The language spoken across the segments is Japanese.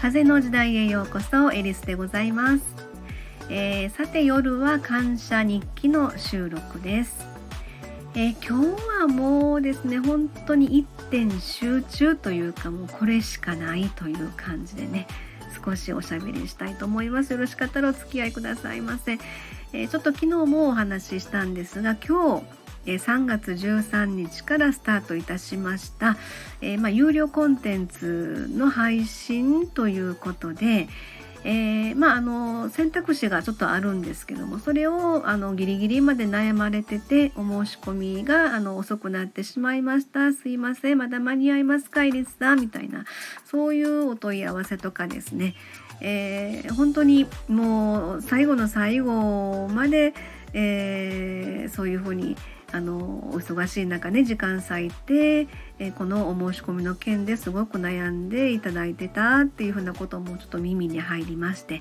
風の時代へようこそエリスでございます、えー、さて夜は感謝日記の収録です、えー、今日はもうですね本当に一点集中というかもうこれしかないという感じでね少しおしゃべりしたいと思います。よろしかったらお付き合いくださいませ、えー、ちょっと昨日もお話ししたんですが今日3月13日からスタートいたしました、えー、まあ、有料コンテンツの配信ということで、えー、まあ、あの選択肢がちょっとあるんですけどもそれをあのギリギリまで悩まれててお申し込みがあの遅くなってしまいました。すいません。まだ間に合いますかイリスさん？みたいなそういうお問い合わせとかですね、えー、本当にもう最後の最後まで、えー、そういうふうにあのお忙しい中ね時間割いて、え、このお申し込みの件ですごく悩んでいただいてたっていうふうなこともちょっと耳に入りまして、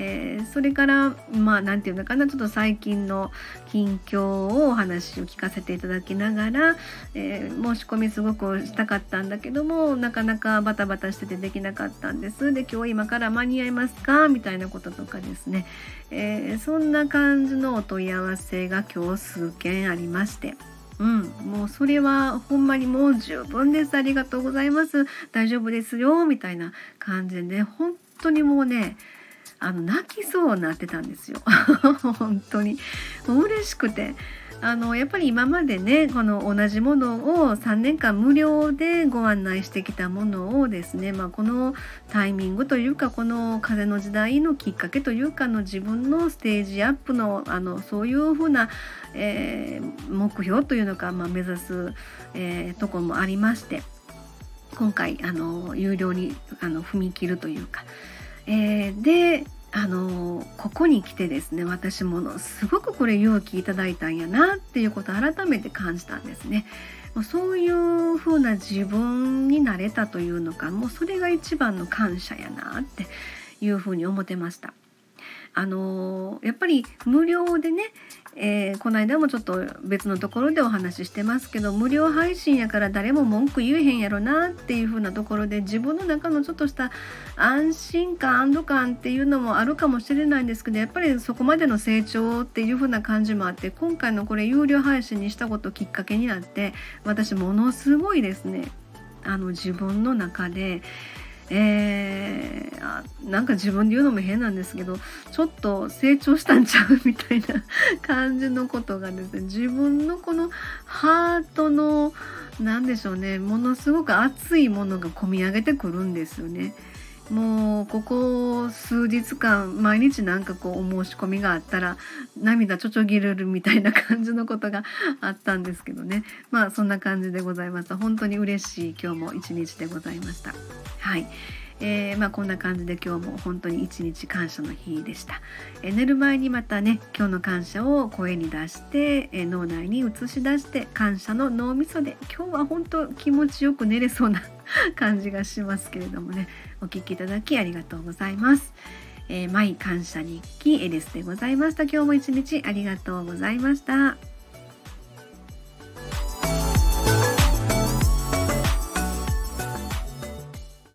えー、それからまあ何て言うのかなちょっと最近の近況をお話を聞かせていただきながら、えー、申し込みすごくしたかったんだけどもなかなかバタバタしててできなかったんです。で今日今から間に合いますかみたいなこととかですね、えー、そんな感じのお問い合わせが今日数件ありまして。うん、もうそれはほんまにもう十分です。ありがとうございます。大丈夫ですよ。みたいな感じでね本当にもうねあの泣きそうになってたんですよ。本当に。もう嬉しくて。あのやっぱり今までねこの同じものを3年間無料でご案内してきたものをですね、まあ、このタイミングというかこの風の時代のきっかけというかの自分のステージアップのあのそういうふうな、えー、目標というのか、まあ、目指す、えー、とこもありまして今回あの有料にあの踏み切るというか。えー、であのここに来てですね私ものすごくこれ勇気いただいたんやなっていうことを改めて感じたんですね。そうそういう風な自分になれたというのかもうそれが一番の感謝やなっていうふうに思ってました。あのやっぱり無料でね、えー、この間もちょっと別のところでお話ししてますけど無料配信やから誰も文句言えへんやろなっていう風なところで自分の中のちょっとした安心感安堵感っていうのもあるかもしれないんですけどやっぱりそこまでの成長っていう風な感じもあって今回のこれ有料配信にしたこときっかけになって私ものすごいですね。あの自分の中でえー、あなんか自分で言うのも変なんですけどちょっと成長したんちゃうみたいな感じのことがですね 自分のこのハートの何でしょうねものすごく熱いものが込み上げてくるんですよね。もうここ数日間毎日なんかこうお申し込みがあったら涙ちょちょぎれるみたいな感じのことがあったんですけどね。まあそんな感じでございました。本当に嬉しい今日も一日でございました。はいえー、まあ、こんな感じで今日も本当に一日感謝の日でした、えー、寝る前にまたね今日の感謝を声に出して、えー、脳内に映し出して感謝の脳みそで今日は本当気持ちよく寝れそうな感じがしますけれどもねお聴きいただきありがとうございます。えー、マイ感謝日記エリスでございました。今日も一日ありがとうございました。